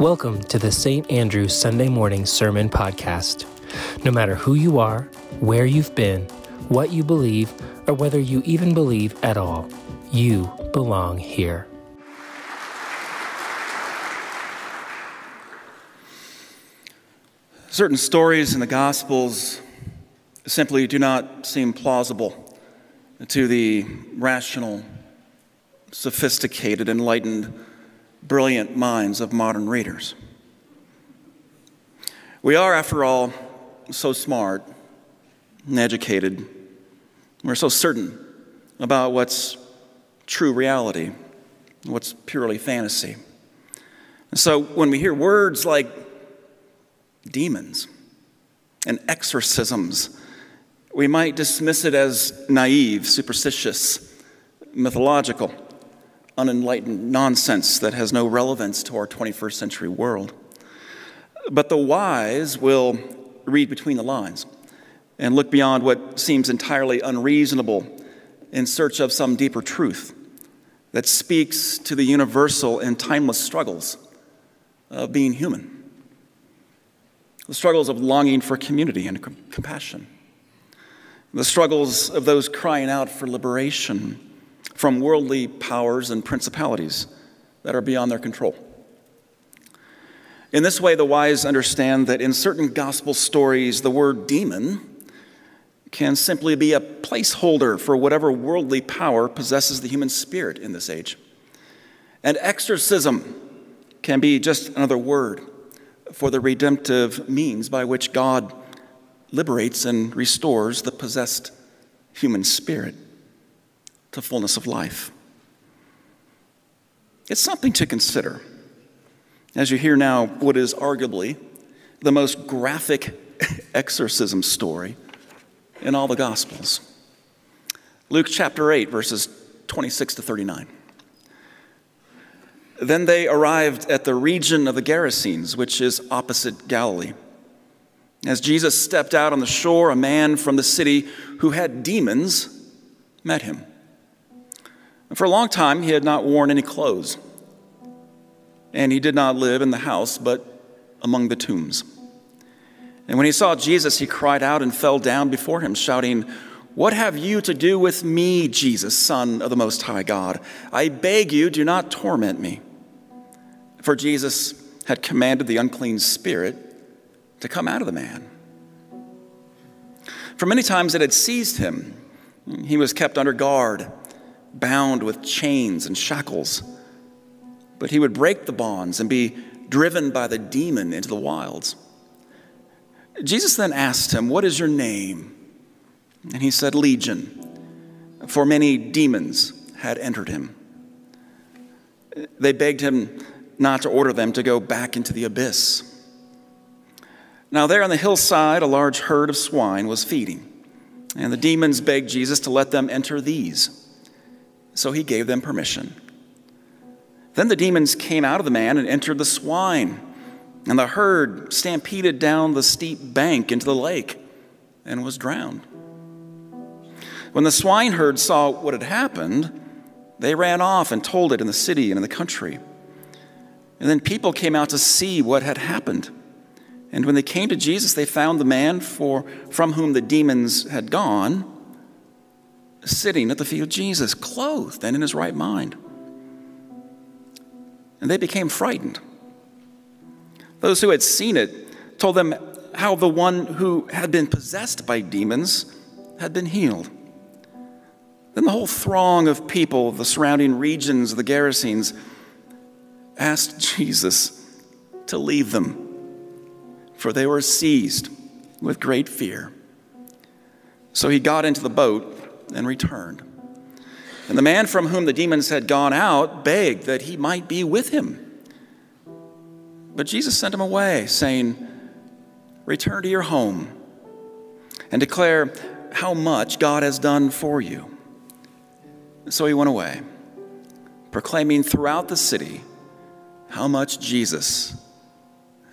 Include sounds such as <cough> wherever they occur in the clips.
Welcome to the St. Andrew Sunday Morning Sermon Podcast. No matter who you are, where you've been, what you believe, or whether you even believe at all, you belong here. Certain stories in the Gospels simply do not seem plausible to the rational, sophisticated, enlightened brilliant minds of modern readers. We are, after all, so smart and educated. We're so certain about what's true reality, what's purely fantasy. And so when we hear words like demons and exorcisms, we might dismiss it as naive, superstitious, mythological unenlightened nonsense that has no relevance to our 21st century world. But the wise will read between the lines and look beyond what seems entirely unreasonable in search of some deeper truth that speaks to the universal and timeless struggles of being human. The struggles of longing for community and compassion. The struggles of those crying out for liberation from worldly powers and principalities that are beyond their control. In this way, the wise understand that in certain gospel stories, the word demon can simply be a placeholder for whatever worldly power possesses the human spirit in this age. And exorcism can be just another word for the redemptive means by which God liberates and restores the possessed human spirit to fullness of life. It's something to consider as you hear now what is arguably the most graphic <laughs> exorcism story in all the Gospels. Luke chapter 8, verses 26 to 39. Then they arrived at the region of the Gerasenes, which is opposite Galilee. As Jesus stepped out on the shore, a man from the city who had demons met him. For a long time, he had not worn any clothes, and he did not live in the house, but among the tombs. And when he saw Jesus, he cried out and fell down before him, shouting, What have you to do with me, Jesus, Son of the Most High God? I beg you, do not torment me. For Jesus had commanded the unclean spirit to come out of the man. For many times it had seized him. He was kept under guard bound with chains and shackles. But he would break the bonds and be driven by the demon into the wilds. Jesus then asked him, What is your name? And he said, Legion, for many demons had entered him. They begged him not to order them to go back into the abyss. Now, there on the hillside, a large herd of swine was feeding, and the demons begged Jesus to let them enter these so he gave them permission. Then the demons came out of the man and entered the swine, and the herd stampeded down the steep bank into the lake and was drowned. When the swineherd saw what had happened, they ran off and told it in the city and in the country. And then people came out to see what had happened. And when they came to Jesus, they found the man for, from whom the demons had gone sitting at the feet of Jesus, clothed and in his right mind. And they became frightened. Those who had seen it told them how the one who had been possessed by demons had been healed. Then the whole throng of people, the surrounding regions the Gerasenes, asked Jesus to leave them, for they were seized with great fear. So he got into the boat and returned. And the man from whom the demons had gone out begged that he might be with him. But Jesus sent him away, saying, Return to your home and declare how much God has done for you. So he went away, proclaiming throughout the city how much Jesus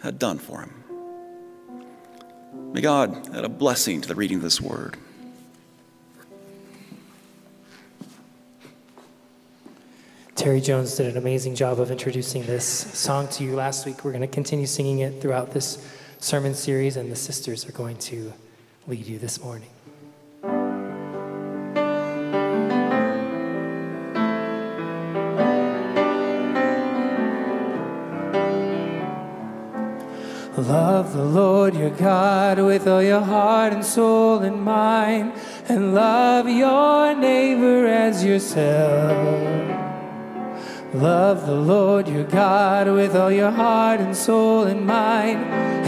had done for him. May God add a blessing to the reading of this word. Terry Jones did an amazing job of introducing this song to you last week. We're going to continue singing it throughout this sermon series, and the sisters are going to lead you this morning. Love the Lord your God with all your heart and soul and mind, and love your neighbor as yourself. Love the Lord your God with all your heart and soul and mind,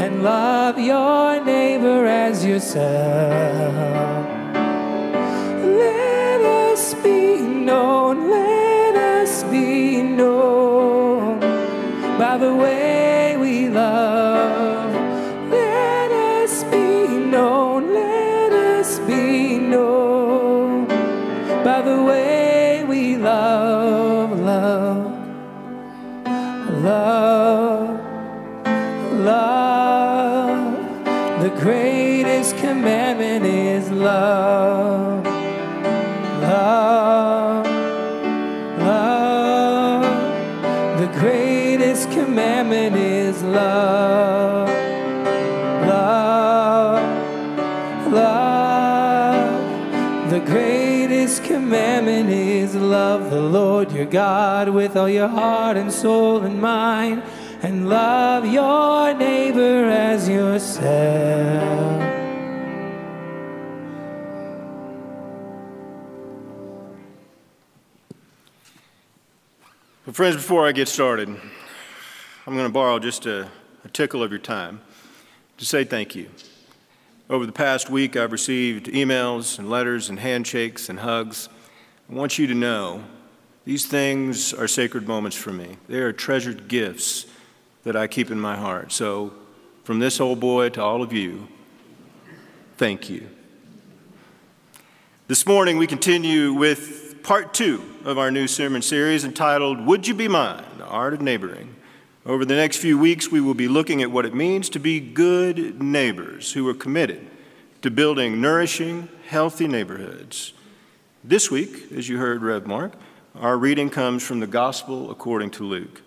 and love your neighbor as yourself. Let us be known, let us be known by the way the Lord your God with all your heart and soul and mind, and love your neighbor as yourself. Well, friends, before I get started, I'm going to borrow just a, a tickle of your time to say thank you. Over the past week, I've received emails and letters and handshakes and hugs. I want you to know these things are sacred moments for me. They are treasured gifts that I keep in my heart. So, from this old boy to all of you, thank you. This morning, we continue with part two of our new sermon series entitled Would You Be Mine? The Art of Neighboring. Over the next few weeks, we will be looking at what it means to be good neighbors who are committed to building nourishing, healthy neighborhoods. This week, as you heard Rev Mark, our reading comes from the Gospel according to Luke.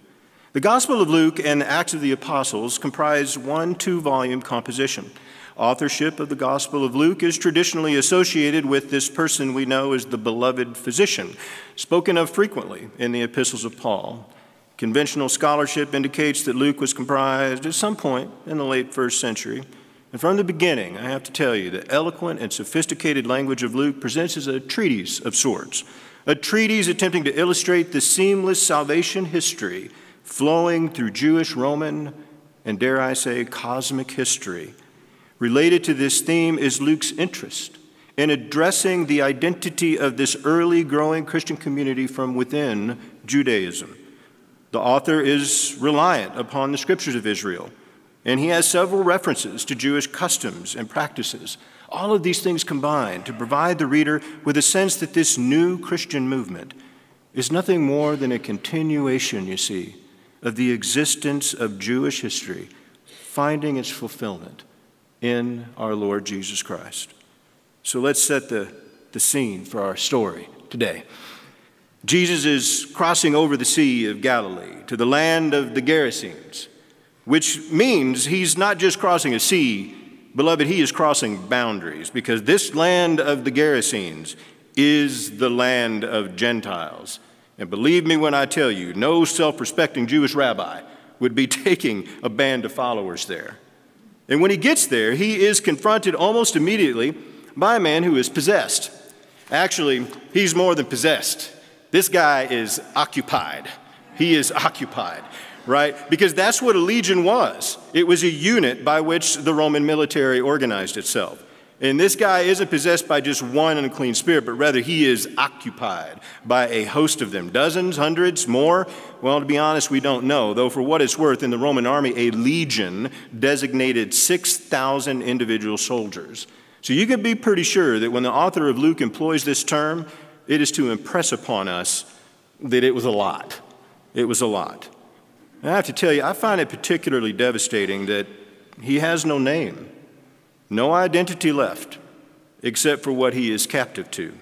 The Gospel of Luke and Acts of the Apostles comprise one two volume composition. Authorship of the Gospel of Luke is traditionally associated with this person we know as the beloved physician, spoken of frequently in the epistles of Paul. Conventional scholarship indicates that Luke was comprised at some point in the late first century. And from the beginning, I have to tell you, the eloquent and sophisticated language of Luke presents as a treatise of sorts, a treatise attempting to illustrate the seamless salvation history flowing through Jewish, Roman, and dare I say, cosmic history. Related to this theme is Luke's interest in addressing the identity of this early growing Christian community from within Judaism. The author is reliant upon the scriptures of Israel, and he has several references to Jewish customs and practices. All of these things combine to provide the reader with a sense that this new Christian movement is nothing more than a continuation, you see, of the existence of Jewish history finding its fulfillment in our Lord Jesus Christ. So let's set the, the scene for our story today. Jesus is crossing over the Sea of Galilee to the land of the Gerasenes, which means he's not just crossing a sea, beloved, he is crossing boundaries because this land of the Gerasenes is the land of Gentiles. And believe me when I tell you, no self respecting Jewish rabbi would be <laughs> taking a band of followers there. And when he gets there, he is confronted almost immediately by a man who is possessed. Actually, he's more than possessed. This guy is occupied. He is <laughs> occupied, right? Because that's what a legion was. It was a unit by which the Roman military organized itself. And this guy isn't possessed by just one unclean spirit, but rather he is occupied by a host of them. Dozens, hundreds, more? Well, to be honest, we don't know. Though, for what it's worth, in the Roman army, a legion designated 6,000 individual soldiers. So you can be pretty sure that when the author of Luke employs this term, it is to impress upon us that it was a lot. It was a lot. And I have to tell you, I find it particularly devastating that he has no name. No identity left except for what he is captive to.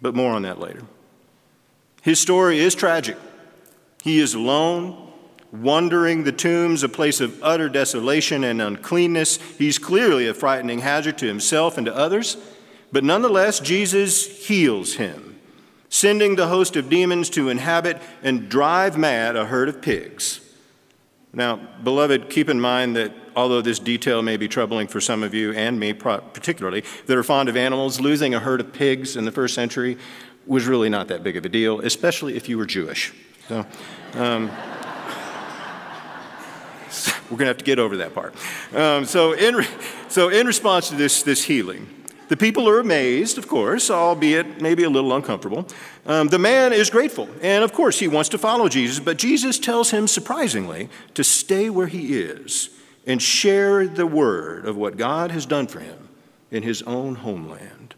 But more on that later. His story is tragic. He is alone, wandering the tombs, a place of utter desolation and uncleanness. He's clearly a frightening hazard to himself and to others, but nonetheless, Jesus heals him, sending the host of demons to inhabit and drive mad a herd of pigs. Now, beloved, keep in mind that although this detail may be troubling for some of you and me particularly that are fond of animals, losing a herd of pigs in the first century was really not that big of a deal, especially if you were Jewish. So, um, <laughs> we're going to have to get over that part. Um, so, in, so, in response to this, this healing, the people are amazed, of course, albeit maybe a little uncomfortable. Um, the man is grateful, and of course, he wants to follow Jesus, but Jesus tells him, surprisingly, to stay where he is and share the word of what God has done for him in his own homeland.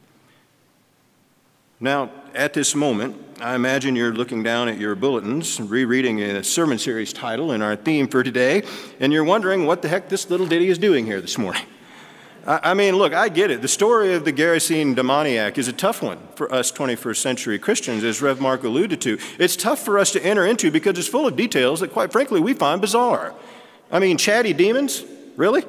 Now, at this moment, I imagine you're looking down at your bulletins, rereading a sermon series title and our theme for today, and you're wondering what the heck this little ditty is doing here this morning. I mean, look, I get it. The story of the Gerasene demoniac is a tough one for us 21st century Christians, as Rev Mark alluded to. It's tough for us to enter into because it's full of details that, quite frankly, we find bizarre. I mean, chatty demons? Really?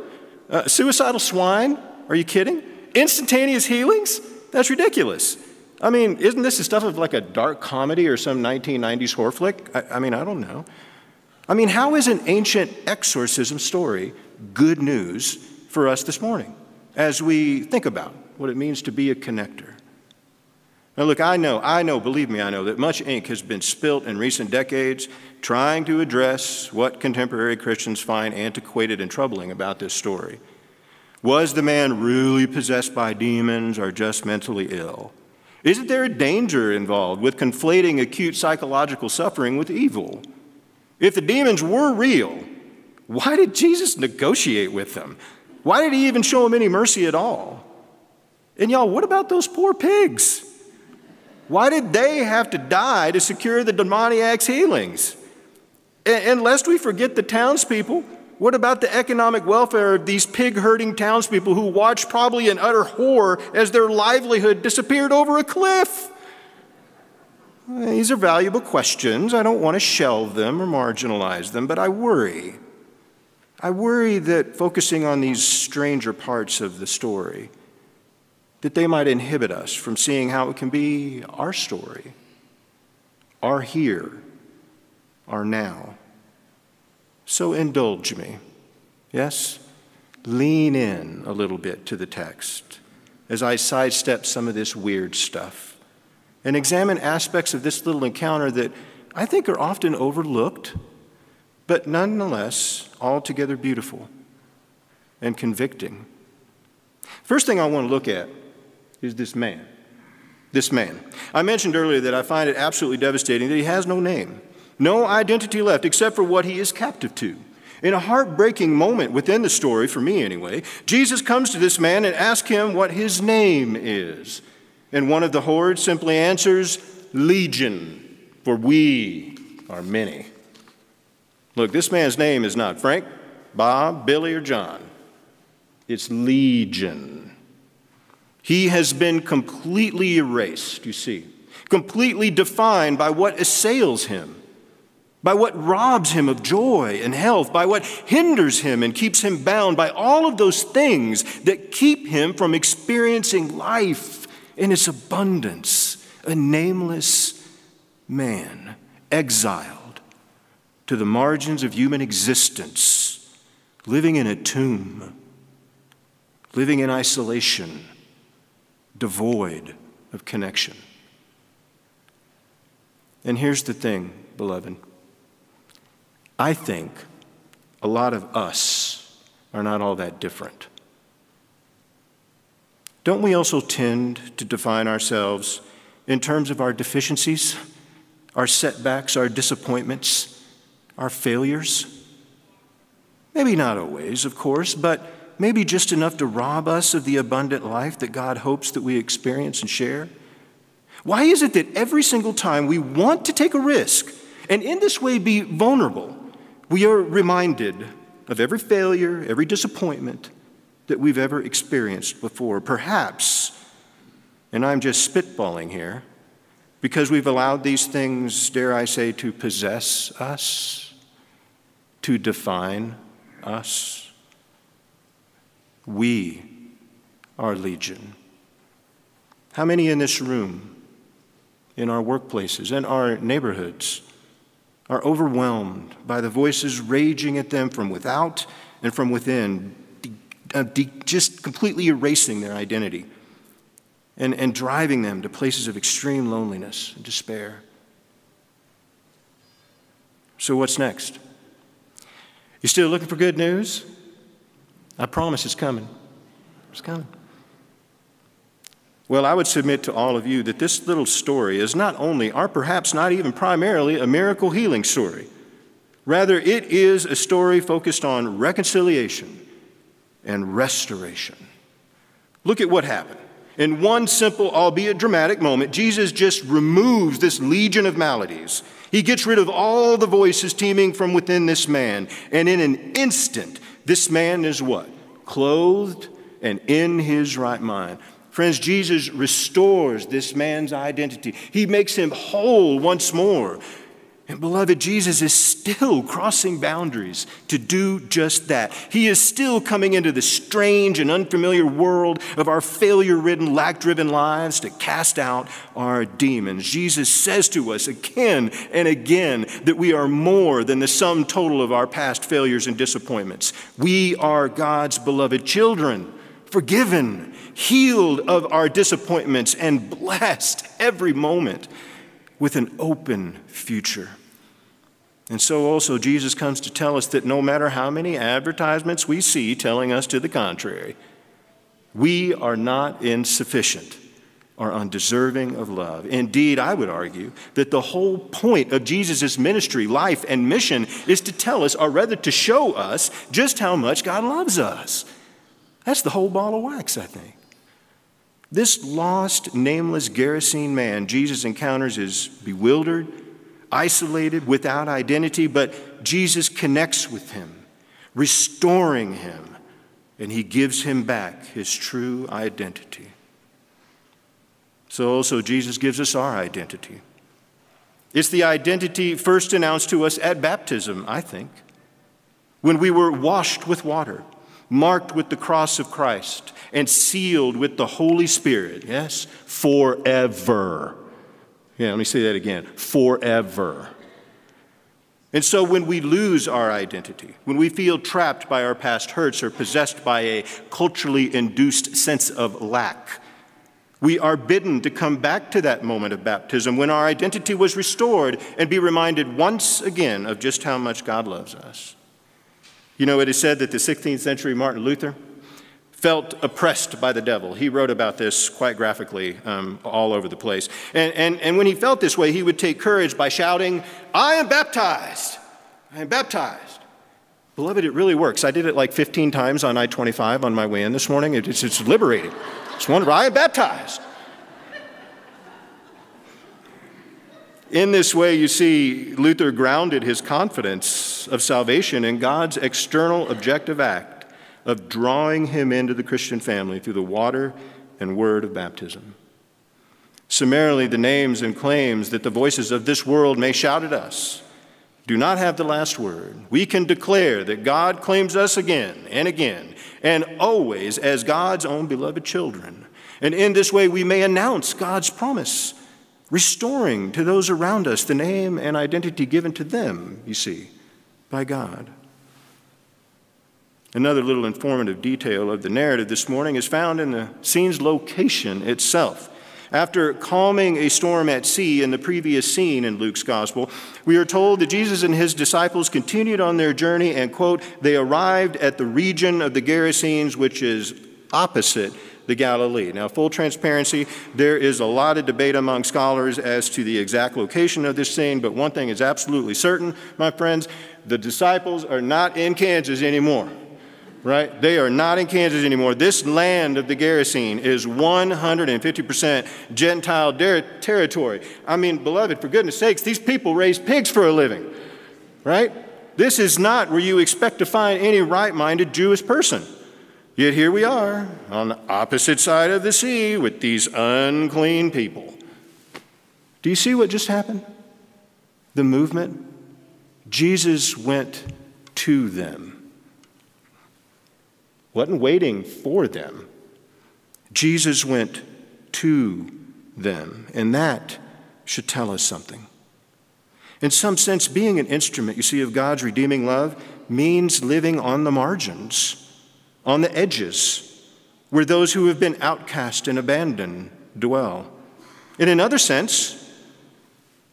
Uh, suicidal swine? Are you kidding? Instantaneous healings? That's ridiculous. I mean, isn't this the stuff of like a dark comedy or some 1990s horror flick? I, I mean, I don't know. I mean, how is an ancient exorcism story good news for us this morning? As we think about what it means to be a connector. Now, look, I know, I know, believe me, I know that much ink has been spilt in recent decades trying to address what contemporary Christians find antiquated and troubling about this story. Was the man really possessed by demons or just mentally ill? Isn't there a danger involved with conflating acute psychological suffering with evil? If the demons were real, why did Jesus negotiate with them? Why did he even show him any mercy at all? And y'all, what about those poor pigs? Why did they have to die to secure the demoniac's healings? And, lest we forget the townspeople, what about the economic welfare of these pig herding townspeople who watched probably in utter horror as their livelihood disappeared over a cliff? These are valuable questions. I don't want to shelve them or marginalize them, but I worry. I worry that focusing on these stranger parts of the story, that they might inhibit us from seeing how it can be our story, our here, our now. So indulge me. Yes? Lean in a little bit to the text as I sidestep some of this weird stuff and examine aspects of this little encounter that I think are often overlooked but nonetheless altogether beautiful and convicting. First thing I want to look at is this man. This man. I mentioned earlier that I find it absolutely devastating that he has no name, no identity left except for what he is captive to. In a heartbreaking moment within the story, for me anyway, Jesus comes to this man and asks him what his name is. And one of the horde simply answers, Legion, for we are many. Look, this man's name is not Frank, Bob, Billy, or John. It's Legion. He has been completely erased, you see, completely defined by what assails him, by what robs him of joy and health, by what hinders him and keeps him bound, by all of those things that keep him from experiencing life in its abundance. A nameless man, exiled to the margins of human existence, living in a tomb, living in isolation, devoid of connection. And here's the thing, beloved. I think a lot of us are not all that different. Don't we also tend to define ourselves in terms of our deficiencies, our setbacks, our disappointments? Our failures? Maybe not always, of course, but maybe just enough to rob us of the abundant life that God hopes that we experience and share? Why is it that every single time we want to take a risk and in this way be vulnerable, we are reminded of every failure, every disappointment that we've ever experienced before? Perhaps, and I'm just spitballing here, Because we've allowed these things, dare I say, to possess us, to define us. We are legion. How many in this room, in our workplaces, in our neighborhoods, are overwhelmed by the voices raging at them from without and from within, uh, just completely erasing their identity and, and driving them to places of extreme loneliness and despair. So, what's next? You still looking for good news? I promise it's coming. It's coming. Well, I would submit to all of you that this little story is not only, or perhaps not even primarily, a miracle healing story. Rather, it is a story focused on reconciliation and restoration. Look at what happened. In one simple, albeit dramatic moment, Jesus just removes this legion of maladies. He gets rid of all the voices teeming from within this man. And in an instant, this man is what? Clothed and in his right mind. Friends, Jesus restores this man's identity. He makes him whole once more. And beloved, Jesus is still crossing boundaries to do just that. He is still coming into the strange and unfamiliar world of our failure ridden, lack driven lives to cast out our demons. Jesus says to us again and again that we are more than the sum total of our past failures and disappointments. We are God's beloved children, forgiven, healed of our disappointments, and blessed every moment with an open future. And so also, Jesus comes to tell us that no matter how many advertisements we see telling us to the contrary, we are not insufficient or undeserving of love. Indeed, I would argue that the whole point of Jesus' ministry, life, and mission is to tell us, or rather to show us, just how much God loves us. That's the whole ball of wax, I think. This lost, nameless Gerasene man Jesus encounters is bewildered isolated, without identity, but Jesus connects with him, restoring him, and he gives him back his true identity. So also, Jesus gives us our identity. It's the identity first announced to us at baptism, I think, when we were washed with water, marked with the cross of Christ, and sealed with the Holy Spirit, yes, forever. Yeah, let me say that again forever. And so when we lose our identity, when we feel trapped by our past hurts or possessed by a culturally induced sense of lack, we are bidden to come back to that moment of baptism when our identity was restored and be reminded once again of just how much God loves us. You know, it is said that the 16th century Martin Luther, felt oppressed by the devil. He wrote about this quite graphically um, all over the place. And, and, and when he felt this way, he would take courage by shouting, I am baptized! I am baptized. Beloved, it really works. I did it like 15 times on I 25 on my way in this morning. It's, it's liberating. It's wonderful. I am baptized. In this way, you see, Luther grounded his confidence of salvation in God's external objective act of drawing him into the Christian family through the water and word of baptism. Summarily, the names and claims that the voices of this world may shout at us do not have the last word. We can declare that God claims us again and again and always as God's own beloved children. And in this way, we may announce God's promise, restoring to those around us the name and identity given to them, you see, by God. Another little informative detail of the narrative this morning is found in the scene's location itself. After calming a storm at sea in the previous scene in Luke's gospel, we are told that Jesus and his disciples continued on their journey and, quote, they arrived at the region of the Gerasenes, which is opposite the Galilee. Now, full transparency, there is a lot of debate among scholars as to the exact location of this scene, but one thing is absolutely certain, my friends the disciples are not in Kansas anymore right? They are not in Kansas anymore. This land of the Gerasene is 150% Gentile territory. I mean, beloved, for goodness sakes, these people raise pigs for a living, right? This is not where you expect to find any right minded Jewish person. Yet here we are on the opposite side of the sea with these unclean people. Do you see what just happened? The movement? Jesus went to them. Wasn't waiting for them. Jesus went to them. And that should tell us something. In some sense, being an instrument, you see, of God's redeeming love means living on the margins, on the edges, where those who have been outcast and abandoned dwell. In another sense,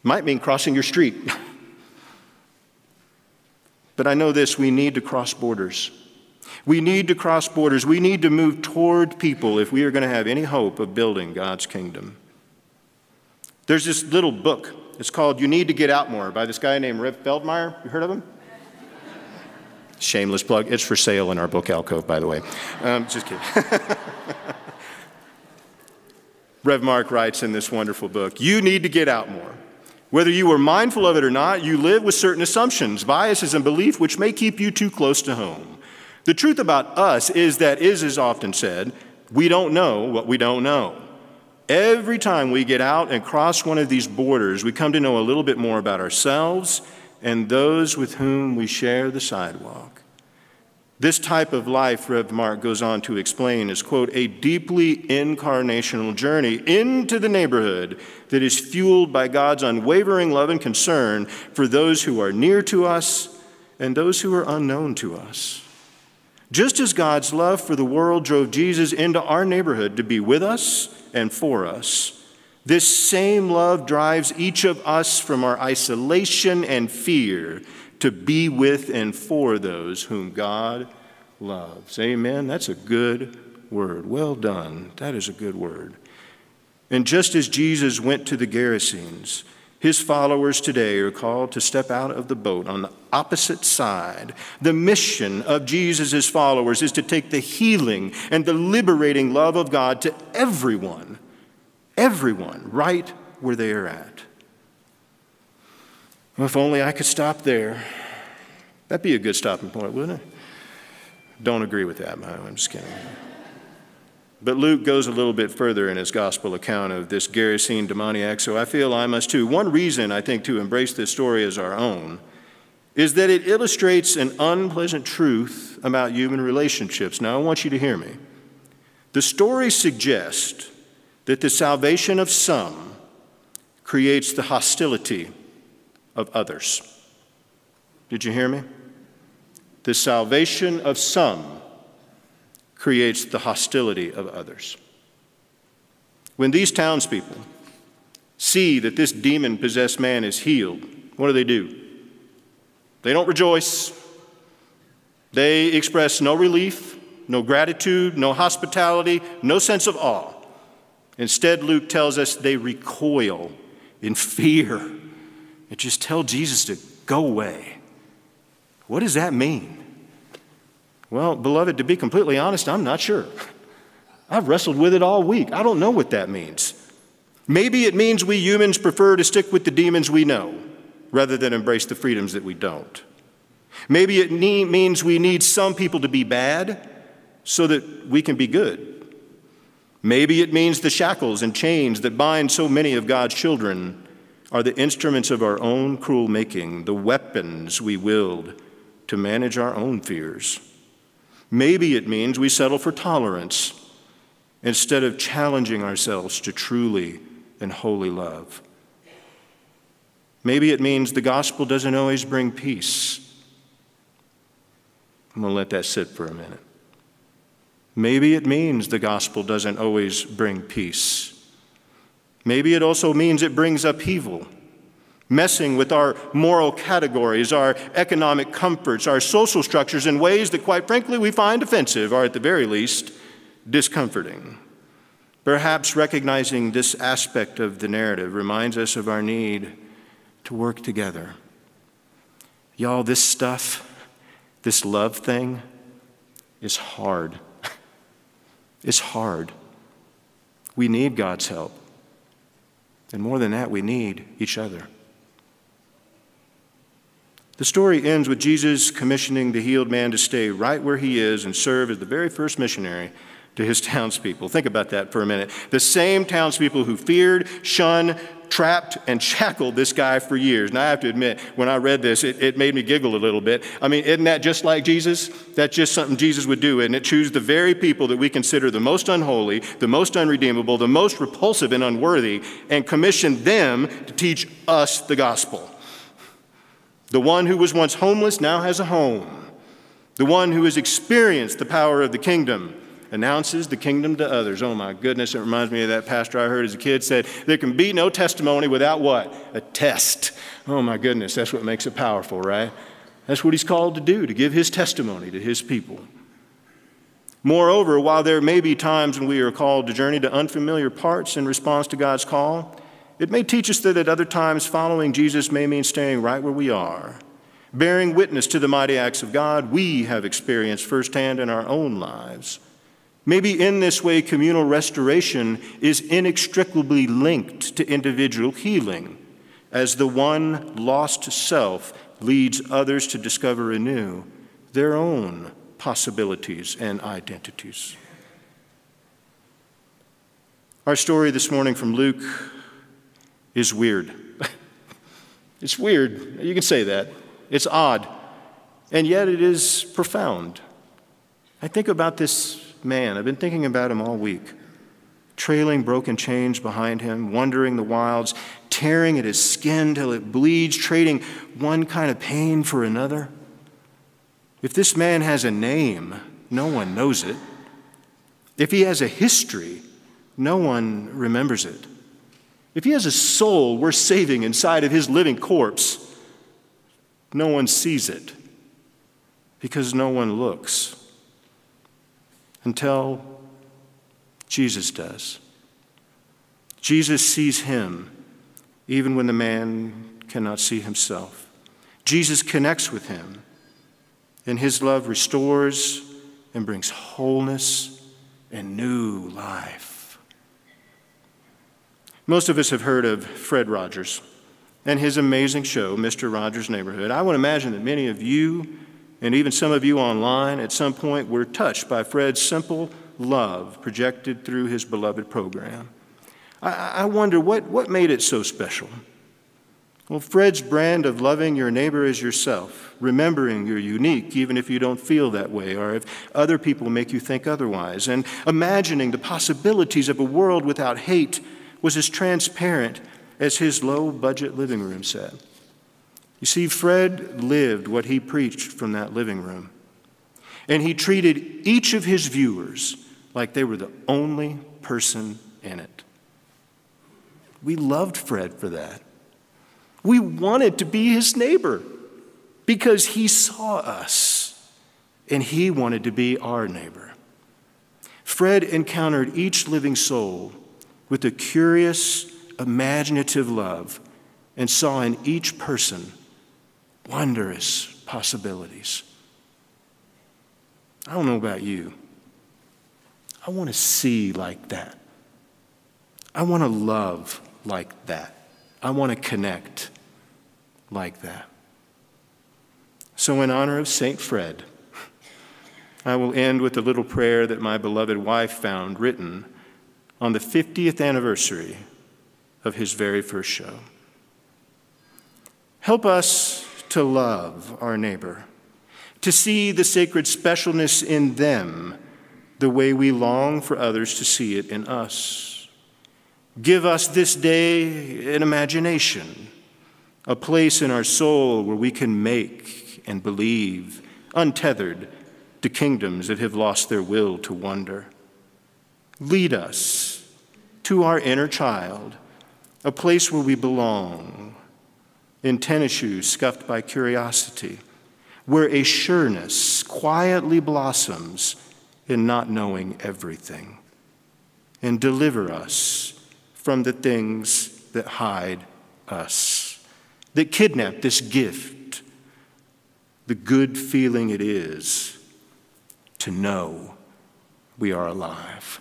might mean crossing your street. <laughs> but I know this we need to cross borders. We need to cross borders. We need to move toward people if we are going to have any hope of building God's kingdom. There's this little book. It's called You Need to Get Out More by this guy named Rev Feldmeir. You heard of him? Shameless plug. It's for sale in our book alcove, by the way. Um, just kidding. <laughs> Rev Mark writes in this wonderful book You need to get out more. Whether you are mindful of it or not, you live with certain assumptions, biases, and belief which may keep you too close to home. The truth about us is that, as is often said, we don't know what we don't know. Every time we get out and cross one of these borders, we come to know a little bit more about ourselves and those with whom we share the sidewalk. This type of life, Rev Mark goes on to explain, is, quote, a deeply incarnational journey into the neighborhood that is fueled by God's unwavering love and concern for those who are near to us and those who are unknown to us. Just as God's love for the world drove Jesus into our neighborhood to be with us and for us, this same love drives each of us from our isolation and fear to be with and for those whom God loves. Amen. That's a good word. Well done. That is a good word. And just as Jesus went to the Gerasenes, his followers today are called to step out of the boat on the opposite side. The mission of Jesus' followers is to take the healing and the liberating love of God to everyone Everyone, right where they are at. Well, if only I could stop there. That'd be a good stopping point, wouldn't it? Don't agree with that. I'm just kidding. But Luke goes a little bit further in his gospel account of this Gerasene demoniac, so I feel I must too. One reason, I think, to embrace this story as our own is that it illustrates an unpleasant truth about human relationships. Now, I want you to hear me. The story suggests that the salvation of some creates the hostility of others. Did you hear me? The salvation of some creates the hostility of others. When these townspeople see that this demon possessed man is healed, what do they do? They don't rejoice. They express no relief, no gratitude, no hospitality, no sense of awe. Instead, Luke tells us they recoil in fear and just tell Jesus to go away. What does that mean? Well, beloved, to be completely honest, I'm not sure. <laughs> I've wrestled with it all week. I don't know what that means. Maybe it means we humans prefer to stick with the demons we know rather than embrace the freedoms that we don't. Maybe it means we need some people to be bad so that we can be good. Maybe it means the shackles and chains that bind so many of God's children are the instruments of our own cruel making, the weapons we wield to manage our own fears. Maybe it means we settle for tolerance instead of challenging ourselves to truly and holy love. Maybe it means the gospel doesn't always bring peace. I'm going to let that sit for a minute. Maybe it means the gospel doesn't always bring peace. Maybe it also means it brings upheaval, messing with our moral categories, our economic comforts, our social structures in ways that, quite frankly, we find offensive or, at the very least, discomforting. Perhaps recognizing this aspect of the narrative reminds us of our need to work together. Y'all, this stuff, this love thing, is hard. <laughs> It's hard. We need God's help. And more than that, we need each other. The story ends with Jesus commissioning the healed man to stay right where he is and serve as the very first missionary to his <laughs> townspeople. Think about that for a minute. The same townspeople who feared, shunned, trapped and <laughs> shackled this guy for years. And I have to admit, when I read this, it, it, made me giggle a little bit. I mean, isn't that just like Jesus? That's just something Jesus would do, and it choose the very people that we consider the most unholy, the most unredeemable, the most repulsive and unworthy, and commission them to teach us the gospel. The one who was once homeless now has a home. The one who has experienced the power of the kingdom announces the kingdom to others. Oh my goodness, it reminds me of that pastor I heard as a kid said, There can be no testimony without what? A test. Oh my goodness, that's what makes it powerful, right? That's what he's called to do, to give his testimony to his people. Moreover, while there may be times when we are called to journey to unfamiliar parts in response to God's call, it may teach us that at other times following Jesus may mean staying right where we are, bearing witness to the mighty acts of God we have experienced firsthand in our own lives. Maybe in this way, communal restoration is inextricably linked to individual healing, as the one lost self leads others to discover anew their own possibilities and identities. Our story this morning from Luke is weird. it's weird. You can say that. It's odd. And yet it is profound. I think about this man. I've been thinking about him all week. Trailing broken chains behind him, wandering the wilds, tearing at his skin till it bleeds, trading one kind of pain for another. If this man has a name, no one knows it. If he has a history, no one remembers it. If he has a soul worth saving inside of his living corpse, no one sees it because no one looks until Jesus does. Jesus sees him even when the man cannot see himself. Jesus connects with him, and his love restores and brings wholeness and new life. Most of us have heard of Fred Rogers and his amazing show, Mr. Rogers' Neighborhood. I would imagine that many of you and even some of you online at some point were touched by Fred's simple love projected through his beloved program. I, I wonder what, what made it so special? Well, Fred's brand of loving your neighbor as yourself, remembering you're unique even if you don't feel that way or if other people make you think otherwise, and imagining the possibilities of a world without hate was as transparent as his low budget living room set. You see, Fred lived what he preached from that living room. And he treated each of his viewers like they were the only person in it. We loved Fred for that. We wanted to be his neighbor because he saw us and he wanted to be our neighbor. Fred encountered each living soul with a curious, imaginative love and saw in each person wondrous possibilities. I don't know about you. I want to see like that. I want to love like that. I want to connect like that. So, in honor of St. Fred, I will end with a little prayer that my beloved wife found written on the 50th anniversary of his very first show. Help us to love our neighbor, to see the sacred specialness in them the way we long for others to see it in us. Give us this day an imagination, a place in our soul where we can make and believe, untethered to kingdoms that have lost their will to wonder. Lead us to our inner child, a place where we belong, in tennis shoes scuffed by curiosity, where a sureness quietly blossoms in not knowing everything, and deliver us from the things that hide us, that kidnap this gift, the good feeling it is to know we are alive.